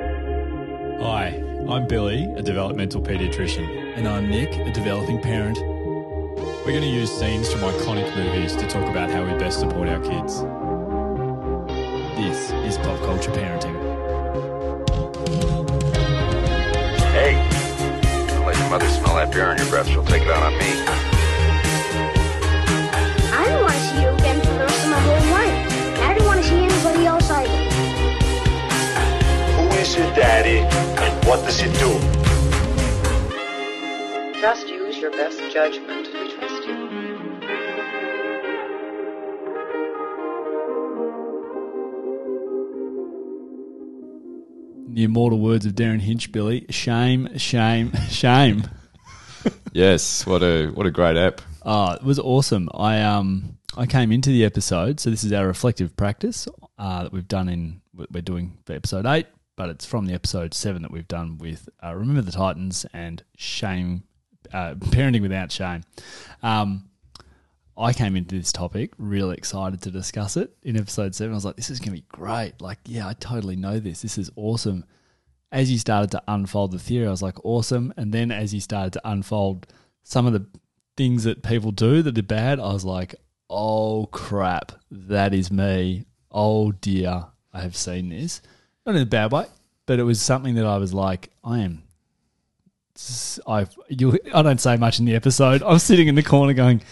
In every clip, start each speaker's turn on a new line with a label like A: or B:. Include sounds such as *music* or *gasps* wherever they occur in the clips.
A: Hi, I'm Billy, a developmental paediatrician.
B: And I'm Nick, a developing parent.
A: We're going to use scenes from iconic movies to talk about how we best support our kids.
B: This is Pop Culture Parenting.
C: Hey, don't let your mother smell that beer on your breath. She'll take it out on me.
D: Is your daddy and what does it do?
E: Just use your best judgment. We trust you.
B: The immortal words of Derryn Hinch, Billy. Shame, shame, *laughs* shame.
F: Yes, what a what a great app.
B: Oh, it was awesome. I um I came into the episode, so this is our reflective practice uh, that we've done in we're doing for episode eight, but it's from the episode seven that we've done with uh, Remember the Titans and Shame, uh, parenting without shame. Um, I came into this topic really excited to discuss it in episode seven. I was like, this is going to be great. Like, yeah, I totally know this. This is awesome. As you started to unfold the theory, I was like, awesome. And then as you started to unfold some of the things that people do that are bad, I was like, oh crap, that is me. Oh dear, I have seen this. Not in a bad way, but it was something that I was like, I am. I you I don't say much in the episode. I'm sitting in the corner going,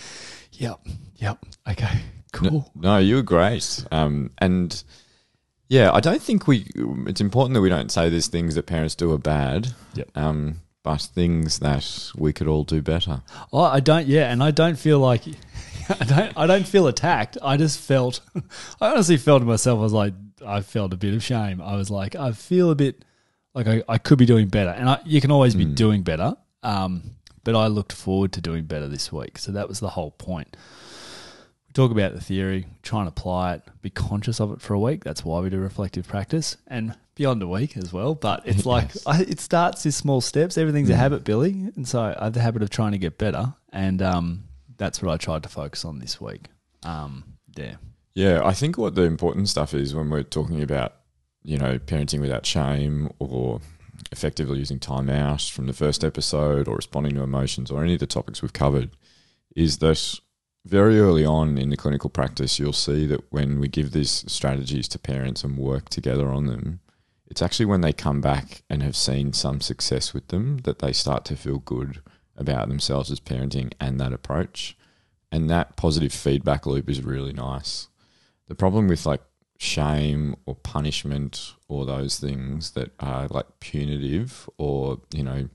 B: Yep, yep, okay, cool.
F: No, no, you were great. Um, and yeah, I don't think we. It's important that we don't say there's things that parents do are bad.
B: Yep.
F: Um, but things that we could all do better.
B: Oh, I don't. Yeah, and I don't feel like *laughs* I don't. I don't feel attacked. I just felt. *laughs* I honestly felt to myself. I was like, I felt a bit of shame. I was like, I feel a bit like I, I could be doing better, and I, you can always be doing better. Um, but I looked forward to doing better this week, so that was the whole point. We talk about the theory, try and apply it, be conscious of it for a week. That's why we do reflective practice, and beyond a week as well. But it's *laughs* like I, it starts with small steps. Everything's a habit, Billy, and so I have the habit of trying to get better, and um, that's what I tried to focus on this week. Um, yeah,
F: Yeah, I think what the important stuff is when we're talking about, you know, parenting without shame or effectively using time out from the first episode or responding to emotions or any of the topics we've covered is that very early on in the clinical practice, you'll see that when we give these strategies to parents and work together on them, it's actually when they come back and have seen some success with them that they start to feel good about themselves as parenting and that approach. And that positive feedback loop is really nice. The problem with like shame or punishment or those things that are like punitive or, you know,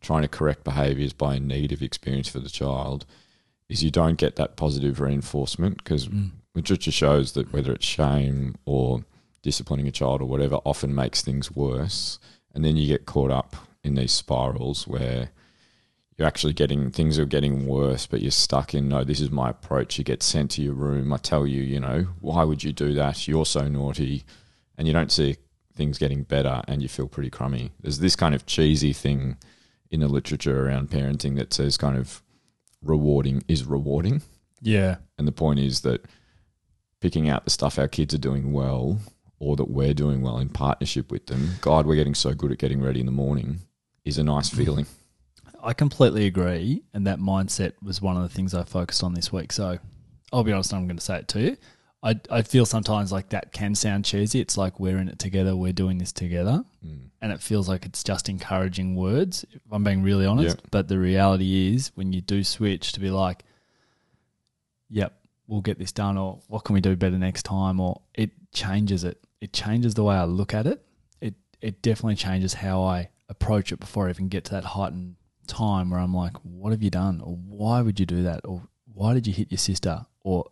F: trying to correct behaviors by a negative experience for the child is you don't get that positive reinforcement because literature mm. shows that whether it's shame or disciplining a child or whatever often makes things worse. And then you get caught up in these spirals where you're actually getting things are getting worse, but you're stuck in no, this is my approach. You get sent to your room. I tell you, you know, why would you do that? You're so naughty. And you don't see things getting better and you feel pretty crummy. There's this kind of cheesy thing in the literature around parenting that says kind of rewarding is rewarding.
B: yeah,
F: And the point is that picking out the stuff our kids are doing well or that we're doing well in partnership with them, God, we're getting so good at getting ready in the morning, is a nice feeling.
B: I completely agree, and that mindset was one of the things I focused on this week. So I'll be honest, I'm going to say it to you. I, I feel sometimes like that can sound cheesy. It's like we're in it together, we're doing this together, mm. and it feels like it's just encouraging words. If I'm being really honest,
F: Yeah.
B: but the reality is when you do switch to be like, "Yep, we'll get this done," or "What can we do better next time?" or it changes it. It changes the way I look at it. It it definitely changes how I approach it before I even get to that heightened time where I'm like, "What have you done?" or "Why would you do that?" or "Why did you hit your sister?" or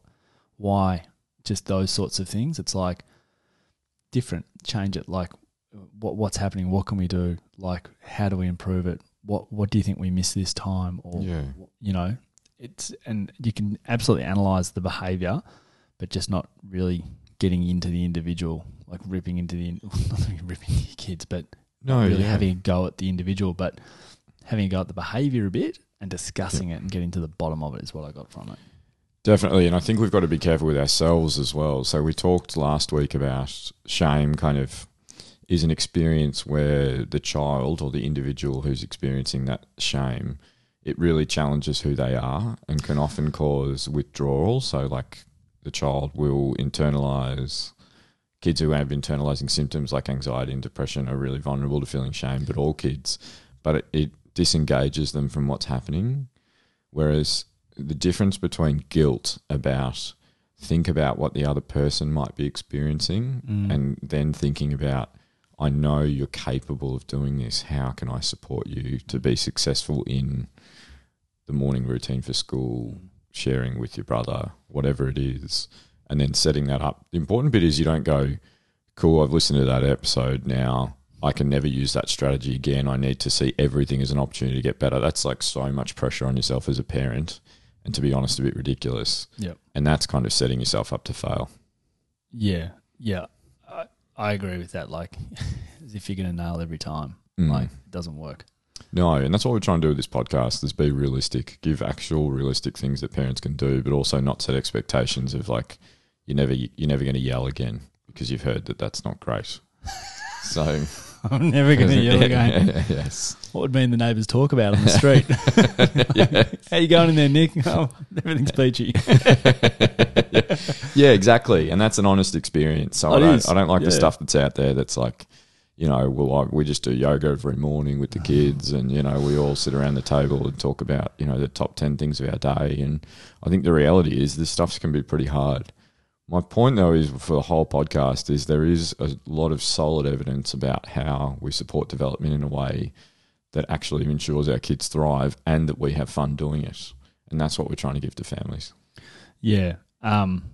B: "Why?" Just those sorts of things. It's like different. Change it. Like, what what's happening? What can we do? Like, how do we improve it? What what do you think we missed this time? Or
F: Yeah.
B: you know, it's and you can absolutely analyze the behavior, but just not really getting into the individual, like ripping into the *laughs* not ripping into your kids, but
F: No,
B: really
F: yeah.
B: having a go at the individual, but having a go at the behavior a bit and discussing it and getting to the bottom of it is what I got from it.
F: Definitely. And I think we've got to be careful with ourselves as well. So we talked last week about shame kind of is an experience where the child or the individual who's experiencing that shame, it really challenges who they are and can often cause withdrawal. So, like the child will internalize. Kids who have internalizing symptoms like anxiety and depression are really vulnerable to feeling shame, but all kids. But it, it disengages them from what's happening. Whereas the difference between guilt about think about what the other person might be experiencing mm. and then thinking about I know you're capable of doing this. How can I support you to be successful in the morning routine for school, sharing with your brother, whatever it is, and then setting that up. The important bit is you don't go, cool, I've listened to that episode now. I can never use that strategy again. I need to see everything as an opportunity to get better. That's like so much pressure on yourself as a parent. And to be honest, a bit ridiculous.
B: Yep.
F: And that's kind of setting yourself up to fail.
B: Yeah, yeah, I, I agree with that. Like, *laughs* as if you're going to nail every time,
F: Mm.
B: like it doesn't work.
F: No, and that's what we're trying to do with this podcast is be realistic, give actual realistic things that parents can do, but also not set expectations of like you're never you're never going to yell again because you've heard that that's not great. *laughs* So *laughs*
B: I'm never going *laughs* to yell again.
F: yes.
B: What would mean the neighbours talk about on the street? *laughs* How you going in there, Nick? Oh, everything's peachy.
F: Yeah, exactly. And that's an honest experience. So I don't,
B: is,
F: I don't like the stuff that's out there that's like, you know, well, I, we just do yoga every morning with the ah. kids and, you know, we all sit around the table and talk about, you know, the top 10 things of our day. And I think the reality is this stuff can be pretty hard. My point, though, is for the whole podcast is there is a lot of solid evidence about how we support development in a way that actually ensures our kids thrive and that we have fun doing it. And that's what we're trying to give to families.
B: Yeah. Um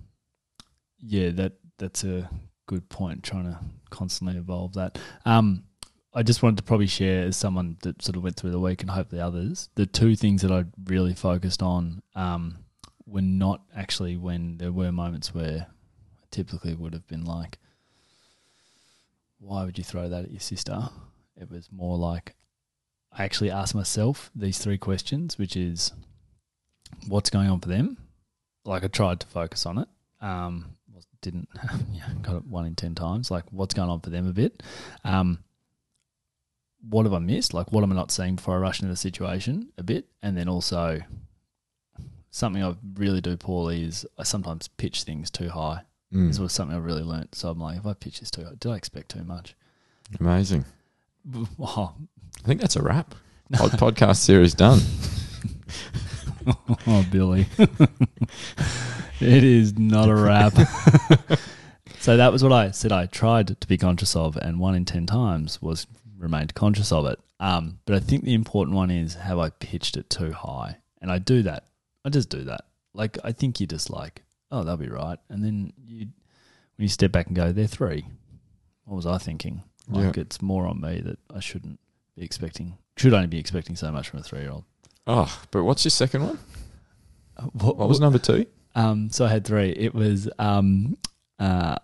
B: yeah, that that's a good point, trying to constantly evolve that. Um I just wanted to probably share as someone that sort of went through the week and hopefully others, the two things that I really focused on um were not actually when there were moments where I typically would have been like, Why would you throw that at your sister? It was more like I actually asked myself these three questions, which is what's going on for them? like I tried to focus on it. Um, didn't *laughs* yeah, got it one in ten times. Like what's going on for them a bit. Um, what have I missed? Like what am I not seeing before I rush into the situation a bit? And then also something I really do poorly is I sometimes pitch things too high.
F: Mm.
B: This was something I really learnt. So I'm like, if I pitch this too high, did I expect too much?
F: Amazing. *laughs*
B: Oh,
F: I think that's a wrap. *laughs* Pod- podcast series done.
B: oh Billy. *laughs* it is not a wrap. so that was what I said I tried to be conscious of and one in ten times was remained conscious of it. Um, but I think the important one is have I pitched it too high? And I do that. I just do that. Like I think you just like, oh, they'll be right. And then you when you step back and go, they're three. What was I thinking? Like
F: Yeah.
B: it's more on me that I shouldn't be expecting should only be expecting so much from a three year old.
F: Oh, but what's your second one?
B: What,
F: What was number two?
B: Um, so I had three. It was um, uh,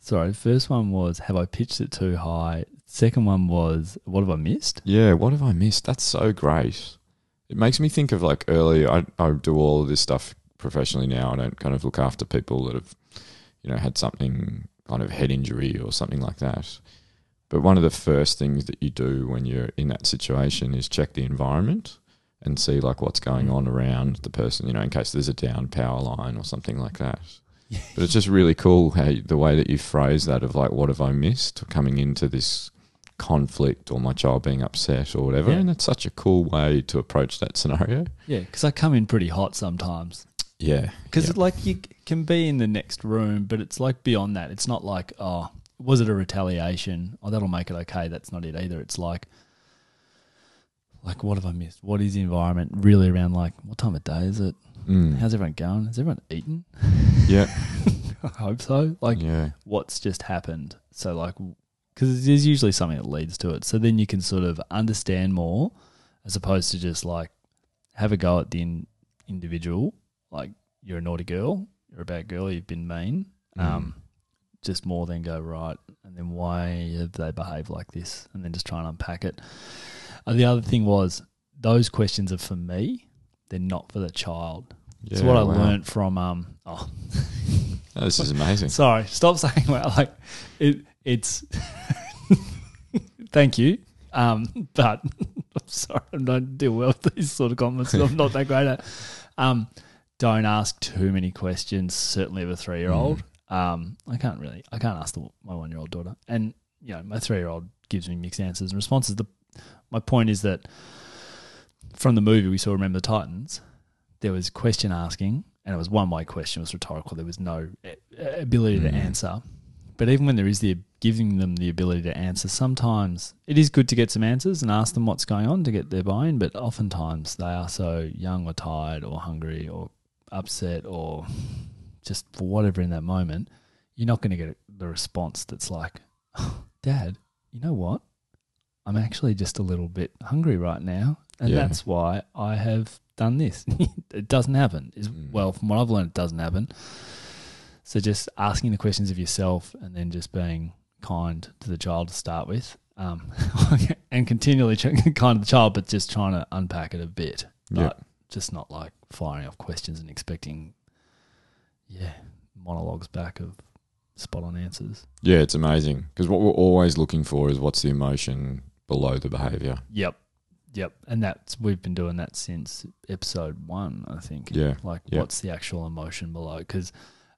B: sorry. First one was have I pitched it too high? Second one was what have I missed?
F: Yeah, what have I missed? That's so great. It makes me think of like early. I I do all of this stuff professionally now. I don't kind of look after people that have, you know, had something kind of head injury or something like that. But one of the first things that you do when you're in that situation is check the environment and see like what's going mm. on around the person. You know, in case there's a down power line or something like that. *laughs* But it's just really cool how you- the way that you phrase that of like, what have I missed coming into this conflict or my child being upset or whatever.
B: Yeah.
F: And that's such a cool way to approach that scenario.
B: Yeah, because I come in pretty hot sometimes.
F: Yeah.
B: Because
F: yeah.
B: like you can be in the next room, but it's like beyond that. It's not like oh, was it a retaliation? Oh, that'll make it okay. That's not it either. It's like. Like what have I missed? What is the environment really around? Like what time of day is it?
F: Mm.
B: How's everyone going? Has everyone eaten?
F: yeah. *laughs*
B: I hope so. Like
F: yeah.
B: what's just happened. So like, because there's usually something that leads to it. So then you can sort of understand more, as opposed to just like have a go at the in- individual. Like you're a naughty girl, you're a bad girl, you've been mean. Um, just more than go right, and then why have they behaved like this, and then just try and unpack it. Uh, the other thing was those questions are for me; they're not for the child.
F: Yeah.
B: so what I
F: wow.
B: learned from um oh
F: Oh, *laughs* this is amazing. *laughs*
B: Sorry, stop saying *laughs* well. Like it, it's thank you. Um, *laughs* but *laughs* I'm sorry, I don't deal well with these sort of comments. I'm not that great at. Um, don't ask too many questions. Certainly of a three year old. Um, I can't really. I can't ask the, my one year old daughter, and you know my three year old gives me mixed answers and responses. The my point is that from the movie we saw Remember the Titans, there was question asking, and it was one way question. It was rhetorical. There was no ability to answer. But even when there is the giving them the ability to answer, sometimes it is good to get some answers and ask them what's going on to get their buy-in. But oftentimes they are so young or tired or hungry or upset or just for whatever in that moment, you're not going to get the response that's like, oh, "Dad, you know what? I'm actually just a little bit hungry right now, and
F: Yeah.
B: that's why I have done this." *laughs* it doesn't happen. Is mm. well, from what I've learned, it doesn't happen. So just asking the questions of yourself, and then just being kind to the child to start with, um, *laughs* and continually *laughs* kind to the child, but just trying to unpack it a bit, but
F: Yeah.
B: just not like firing off questions and expecting, yeah, monologues back of spot on answers.
F: Yeah, it's amazing because what we're always looking for is what's the emotion below the behavior.
B: Yep. Yep. And that's we've been doing that since episode one, I think.
F: Yeah,
B: Like
F: yeah.
B: what's the actual emotion below? Because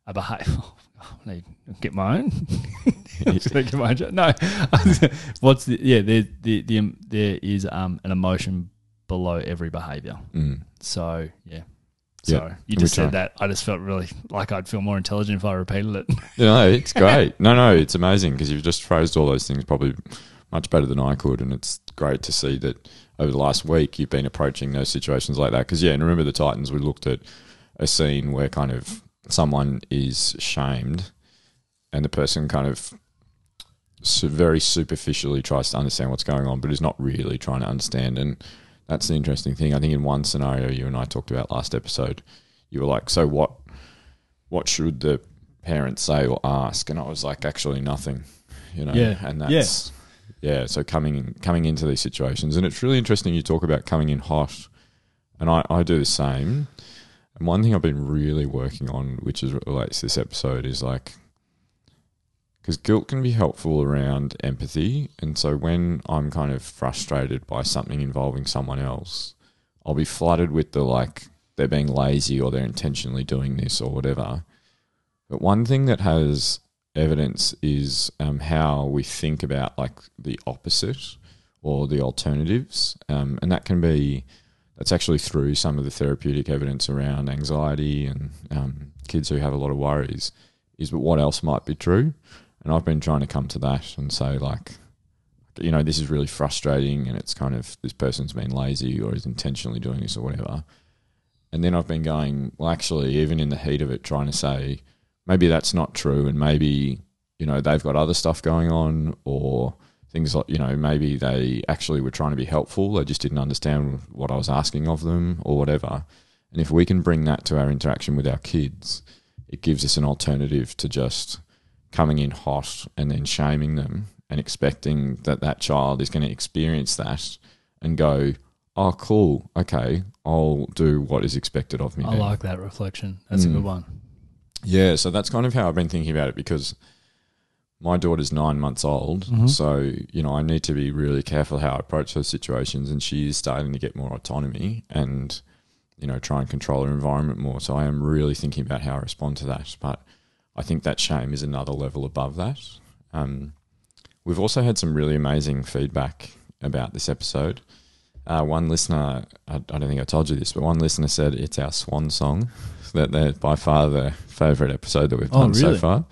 B: a behavior I *laughs* need get my own. I'm just gonna get my own. No. *laughs* what's the yeah, there the, the um, there is um an emotion below every behavior.
F: Mm.
B: So yeah. So you just said that. I just felt really like I'd feel more intelligent if I repeated it. *laughs*
F: No, it's great. no, no, it's amazing because you've just phrased all those things probably much better than I could, and it's great to see that over the last week you've been approaching those situations like that. Because yeah, and remember the Titans, we looked at a scene where kind of someone is shamed, and the person kind of su- very superficially tries to understand what's going on, but is not really trying to understand. And that's the interesting thing. I think in one scenario you and I talked about last episode, you were like, "So what? What should the parents say or ask?" And I was like, "Actually, nothing." You know,
B: Yeah.
F: and that's yeah. so coming coming into these situations, and it's really interesting. You talk about coming in hot, and I, I do the same. And one thing I've been really working on, which is relates to this episode, is like because guilt can be helpful around empathy. And so when I'm kind of frustrated by something involving someone else, I'll be flooded with the like they're being lazy or they're intentionally doing this or whatever. But one thing that has evidence is um, how we think about like the opposite or the alternatives, um, and that can be that's actually through some of the therapeutic evidence around anxiety and um, kids who have a lot of worries. Is but what else might be true? And I've been trying to come to that and say like, you know, this is really frustrating, and it's kind of this person's been lazy or is intentionally doing this or whatever. And then I've been going, well, actually, even in the heat of it, trying to say, maybe that's not true. And maybe, you know, they've got other stuff going on or things like, you know, maybe they actually were trying to be helpful. They just didn't understand what I was asking of them or whatever. And if we can bring that to our interaction with our kids, it gives us an alternative to just coming in hot and then shaming them and expecting that that child is going to experience that and go, oh, cool. Okay. I'll do what is expected of me.
B: I
F: then."
B: like that reflection. That's a
F: Mm.
B: good one.
F: Yeah, so that's kind of how I've been thinking about it because my daughter's nine months old. So, you know, I need to be really careful how I approach those situations. And she is starting to get more autonomy and, you know, try and control her environment more. So I am really thinking about how I respond to that. But I think that shame is another level above that. Um, we've also had some really amazing feedback about this episode. Uh, one listener, I, I don't think I told you this, but one listener said it's our swan song. *laughs* That they're by far the favourite episode that we've
B: Oh,
F: done so far.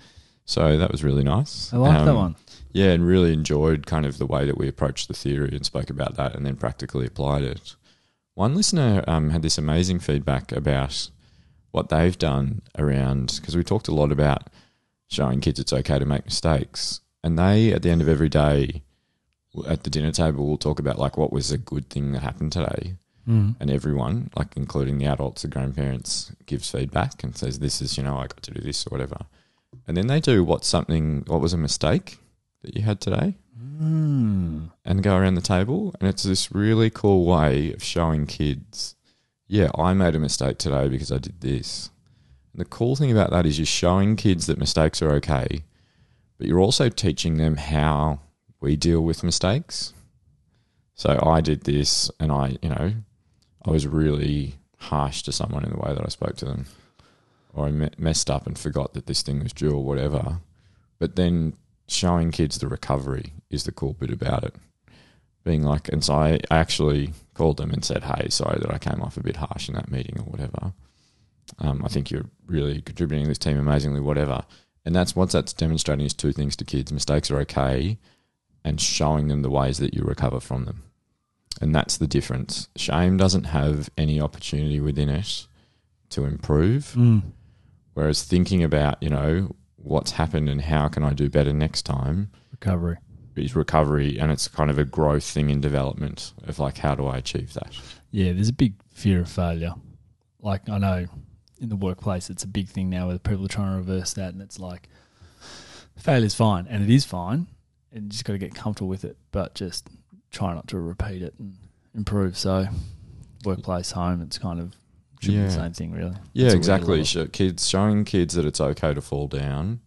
F: So that was really nice.
B: I like that
F: Um,
B: one.
F: Yeah, and really enjoyed kind of the way that we approached the theory and spoke about that and then practically applied it. One listener um, had this amazing feedback about what they've done around, because we talked a lot about showing kids it's okay to make mistakes. And they, at the end of every day, at the dinner table, will talk about like what was a good thing that happened today.
B: Mm.
F: And everyone, like including the adults, the grandparents, gives feedback and says, This is, you know, I got to do this or whatever. And then they do what's something, what was a mistake that you had today?
B: Mm.
F: and go around the table. And it's this really cool way of showing kids, yeah, I made a mistake today because I did this. And the cool thing about that is you're showing kids that mistakes are okay, but you're also teaching them how we deal with mistakes. So I did this, and I, you know, I was really harsh to someone in the way that I spoke to them, or I me- messed up and forgot that this thing was due or whatever. But then showing kids the recovery is the cool bit about it. Being like, and so I actually called them and said, "Hey, sorry that I came off a bit harsh in that meeting or whatever. Um, I think you're really contributing to this team amazingly, whatever." And that's what that's demonstrating is two things to kids: mistakes are okay, and showing them the ways that you recover from them. And that's the difference. Shame doesn't have any opportunity within it to improve.
B: Mm.
F: Whereas thinking about, you know, what's happened and how can I do better next time
B: Recovery.
F: is recovery and it's kind of a growth thing in development of like how do I achieve that?
B: Yeah, there's a big fear of failure. Like I know in the workplace, it's a big thing now where people are trying to reverse that, and it's like failure's fine, and it is fine, and you just got to get comfortable with it, but just try not to repeat it and improve. So, workplace, home, it's kind of should be
F: Yeah.
B: the same thing, really.
F: Yeah,
B: That's
F: exactly.
B: do a lot.
F: Sho- Kids showing kids that it's okay to fall down,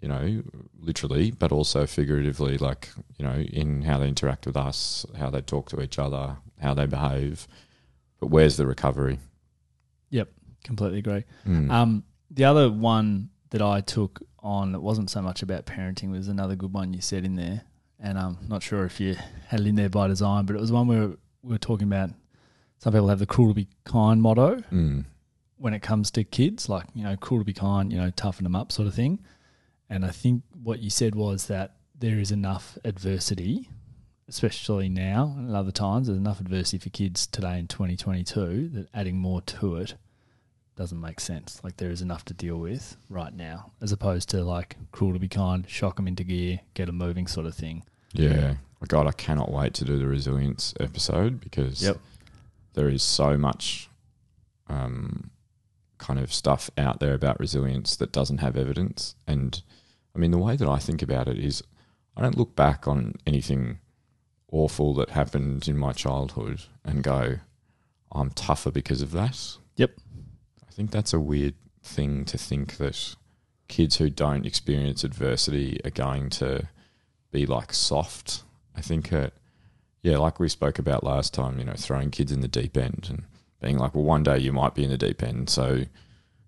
F: you know, literally, but also figuratively, like you know, in how they interact with us, how they talk to each other, how they behave. But where's the recovery?
B: Yep, completely agree.
F: Mm.
B: Um, the other one that I took on that wasn't so much about parenting was another good one you said in there, and I'm not sure if you had it in there by design, but it was one where we were talking about some people have the cruel to be kind motto
F: Mm.
B: when it comes to kids, like you know, cruel to be kind, you know, toughen them up, sort of thing. And I think what you said was that there is enough adversity, especially now and other times. There's enough adversity for kids today in 2022 that adding more to it doesn't make sense. Like there is enough to deal with right now, as opposed to like cruel to be kind, shock them into gear, get them moving, sort of thing.
F: Yeah. God, I cannot wait to do the resilience episode because
B: Yep.
F: There is so much um, kind of stuff out there about resilience that doesn't have evidence. And I mean, the way that I think about it is I don't look back on anything awful that happened in my childhood and go, I'm tougher because of that.
B: Yep.
F: I think that's a weird thing to think that kids who don't experience adversity are going to be like soft. I think it, yeah, like we spoke about last time, you know, throwing kids in the deep end and being like, well, one day you might be in the deep end. So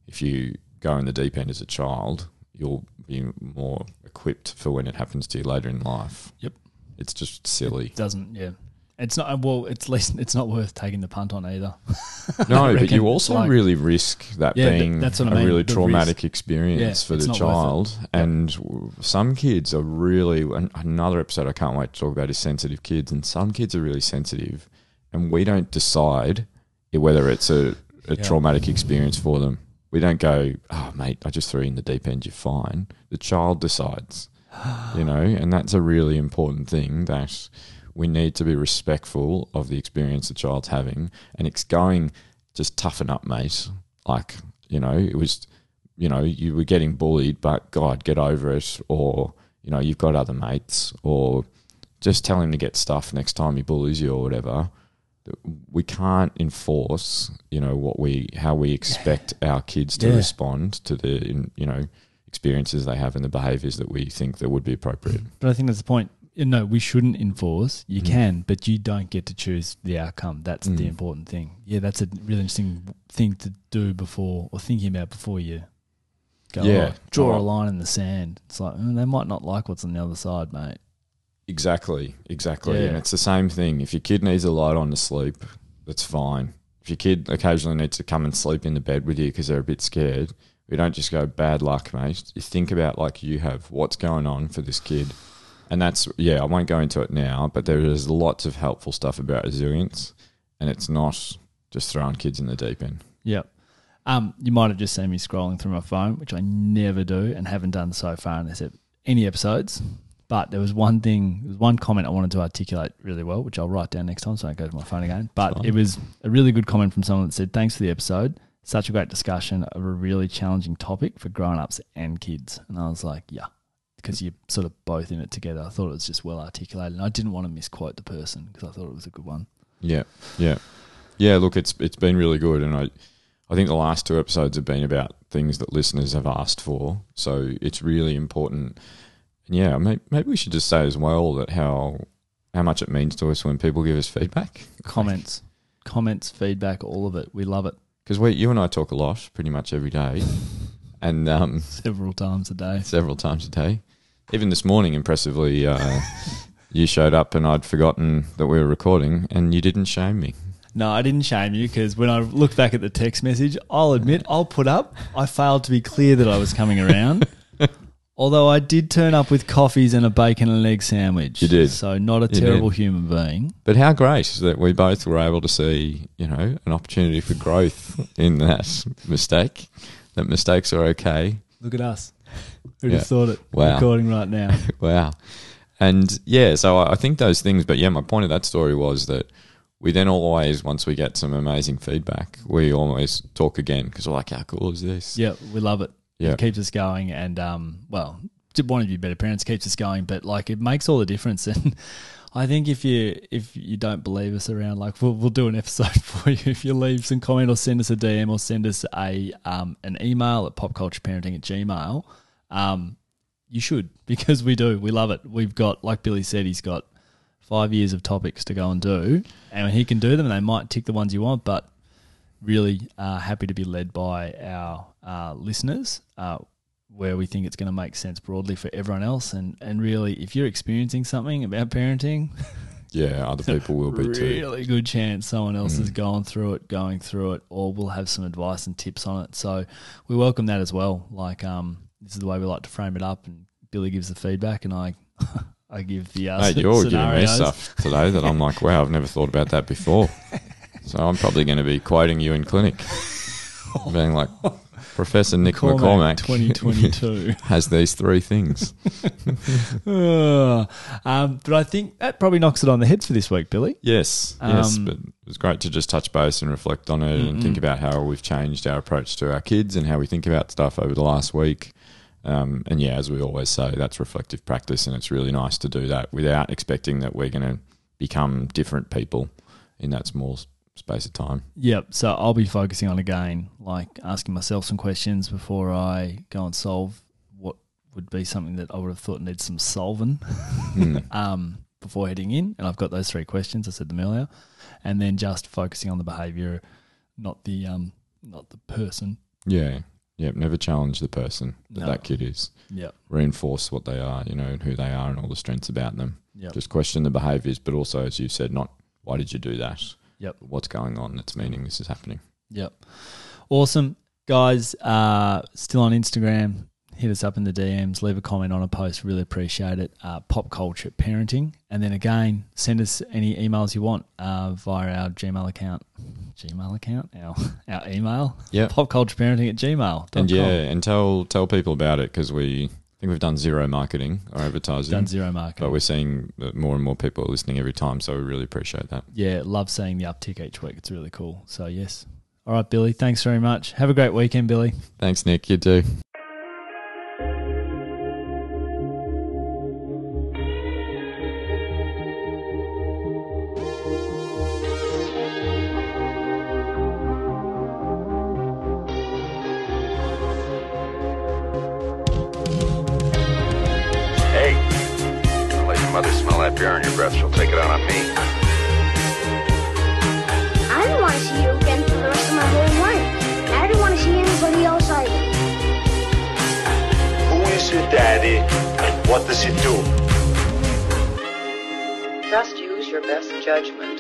F: if you go in the deep end as a child, you'll be more equipped for when it happens to you later in life.
B: Yep.
F: It's just silly.
B: It Doesn't yeah. It's not uh, well. It's least. It's not worth taking the punt on either.
F: No, *laughs* but you also
B: like-
F: really risk that
B: Yeah,
F: being
B: that's what I
F: a
B: mean,
F: really traumatic
B: risk.
F: experience
B: Yeah,
F: for the
B: not worth it.
F: child. And w- some kids are really, another episode I can't wait to talk about is sensitive kids. And some kids are really sensitive, and we don't decide whether it's a, a traumatic experience for them. We don't go, oh, mate, I just threw you in the deep end, you're fine. The child decides, you *gasps* know, and that's a really important thing that we need to be respectful of the experience the child's having. And it's going, just toughen up, mate. Like, you know, it was, you know, you were getting bullied, but God, get over it. Or, you know, you've got other mates. Or just tell him to get stuff next time he bullies you or whatever. We can't enforce, you know, what we, how we expect our kids to
B: Yeah.
F: respond to the, you know, experiences they have and the behaviors that we think that would be appropriate.
B: But I think that's the point. You know, we shouldn't enforce. You
F: Mm.
B: can, but you don't get to choose the outcome. That's the
F: Mm.
B: important thing. Yeah, that's a really interesting thing to do before or thinking about before you go.
F: Yeah.
B: "Oh, draw a
F: Oh.
B: line in the sand. It's like mm, they might not like what's on the other side, mate.
F: Exactly, exactly.
B: Yeah.
F: And it's the same thing. If your kid needs a light on to sleep, that's fine. If your kid occasionally needs to come and sleep in the bed with you because they're a bit scared, we don't just go bad luck, mate. You think about like you have what's going on for this kid. And that's yeah, I won't go into it now, but there is lots of helpful stuff about resilience and it's not just throwing kids in the deep end.
B: Yep. Um, you might have just seen me scrolling through my phone, which I never do and haven't done so far in this ep- any episodes. But there was one thing, there was one comment I wanted to articulate really well, which I'll write down next time so I don't go to my phone again. But it was a really good comment from someone that said, Thanks for the episode. Such a great discussion of a really challenging topic for grown ups and kids. And I was like, Yeah, because you're sort of both in it together. I thought it was just well articulated. And I didn't want to misquote the person because I thought it was a good one.
F: Yeah, yeah, yeah. Look, it's it's been really good, and I I think the last two episodes have been about things that listeners have asked for. So it's really important. yeah, maybe, maybe we should just say as well that how how much it means to us when people give us feedback. *laughs*
B: Comments, comments, feedback, all of it. We love it
F: Because we, you and I talk a lot, pretty much every day, *laughs* and um,
B: several times a day.
F: several times a day. Even this morning, impressively, uh, you showed up and I'd forgotten that we were recording, and you didn't shame me.
B: No, I didn't shame you because when I look back at the text message, I'll admit I'll put up. I failed to be clear that I was coming around. *laughs* Although I did turn up with coffees and a bacon and egg sandwich.
F: You did.
B: So not a
F: You
B: terrible human being.
F: But how great that we both were able to see, you know, an opportunity for growth in that mistake. That mistakes are okay.
B: Look at us. Who'd
F: Yeah.
B: have thought it?
F: Wow.
B: Recording right now. *laughs*
F: Wow. And yeah, so I I think those things, but yeah, my point of that story was that we then always, once we get some amazing feedback, we always talk again because we're like, how cool is this?
B: yeah, we love it.
F: Yeah.
B: It keeps us going and um well, want to be better parents keeps us going, but like it makes all the difference *laughs* and I think if you if you don't believe us around, like we'll we'll do an episode *laughs* for you. If you leave some comment or send us a DM or send us a um an email at popcultureparenting at gmail, um, you should *laughs* because we do. We love it. We've got like Billy said, he's got five years of topics to go and do, and he can do them, they might tick the ones you want, but really uh, happy to be led by our uh, listeners uh, where we think it's going to make sense broadly for everyone else. And, and really, if you're experiencing something about parenting, *laughs*
F: Yeah, other people will be too.
B: really good chance someone else is going through it, going through it, or will have some advice and tips on it. So we welcome that as well. Like, um, this is the way we like to frame it up, and Billy gives the feedback, and I, *laughs* I give the uh,
F: Mate, you're giving me stuff today that I'm like, wow, I've never thought about that before. *laughs* So I'm probably going to be quoting you in clinic, being like, Professor Nick
B: Cormac
F: McCormack
B: 2022. *laughs*
F: has these three things. *laughs*
B: Uh, um, but I think that probably knocks it on the head for this week, Billy.
F: Yes, yes,
B: Um,
F: but it was great to just touch base and reflect on it and think about how we've changed our approach to our kids and how we think about stuff over the last week. Um, and yeah, as we always say, that's reflective practice, and it's really nice to do that without expecting that we're going to become different people in that small space of time.
B: Yep. So I'll be focusing on again, like asking myself some questions before I go and solve what would be something that I would have thought needs some solving *laughs* um, before heading in. And I've got those three questions. I said them earlier, and then just focusing on the behaviour, not the um, not the person.
F: Yeah, yeah. Never challenge the person that
B: No.
F: that kid is.
B: Yep.
F: Reinforce what they are, you know, and who they are, and all the strengths about them.
B: Yep.
F: Just question the behaviors, but also, as you said, not why did you do that?
B: Yep.
F: What's going on that's meaning this is happening?
B: Yep. Awesome. Guys, uh, still on Instagram. Hit us up in the DMs, leave a comment on a post. Really appreciate it. Uh, pop culture parenting. And then again, send us any emails you want uh, via our Gmail account. Gmail account? Our, our email?
F: Yep.
B: Popcultureparenting at gmail.
F: And yeah, and tell tell people about it because we think we've done zero marketing or advertising,
B: Done zero marketing.
F: but we're seeing that more and more people are listening every time, so we really appreciate that.
B: Yeah, love seeing the uptick each week. It's really cool. So, yes. All right, Billy. Thanks very much. Have a great weekend, Billy.
F: Thanks, Nick. You too.
C: Mother smell that beer on your breath. She'll take it out on me.
G: I don't want to see you again for the rest of my whole life. I don't want to see anybody else either.
D: Who is your daddy and what does he do?
E: Just use your best judgment. We trust you.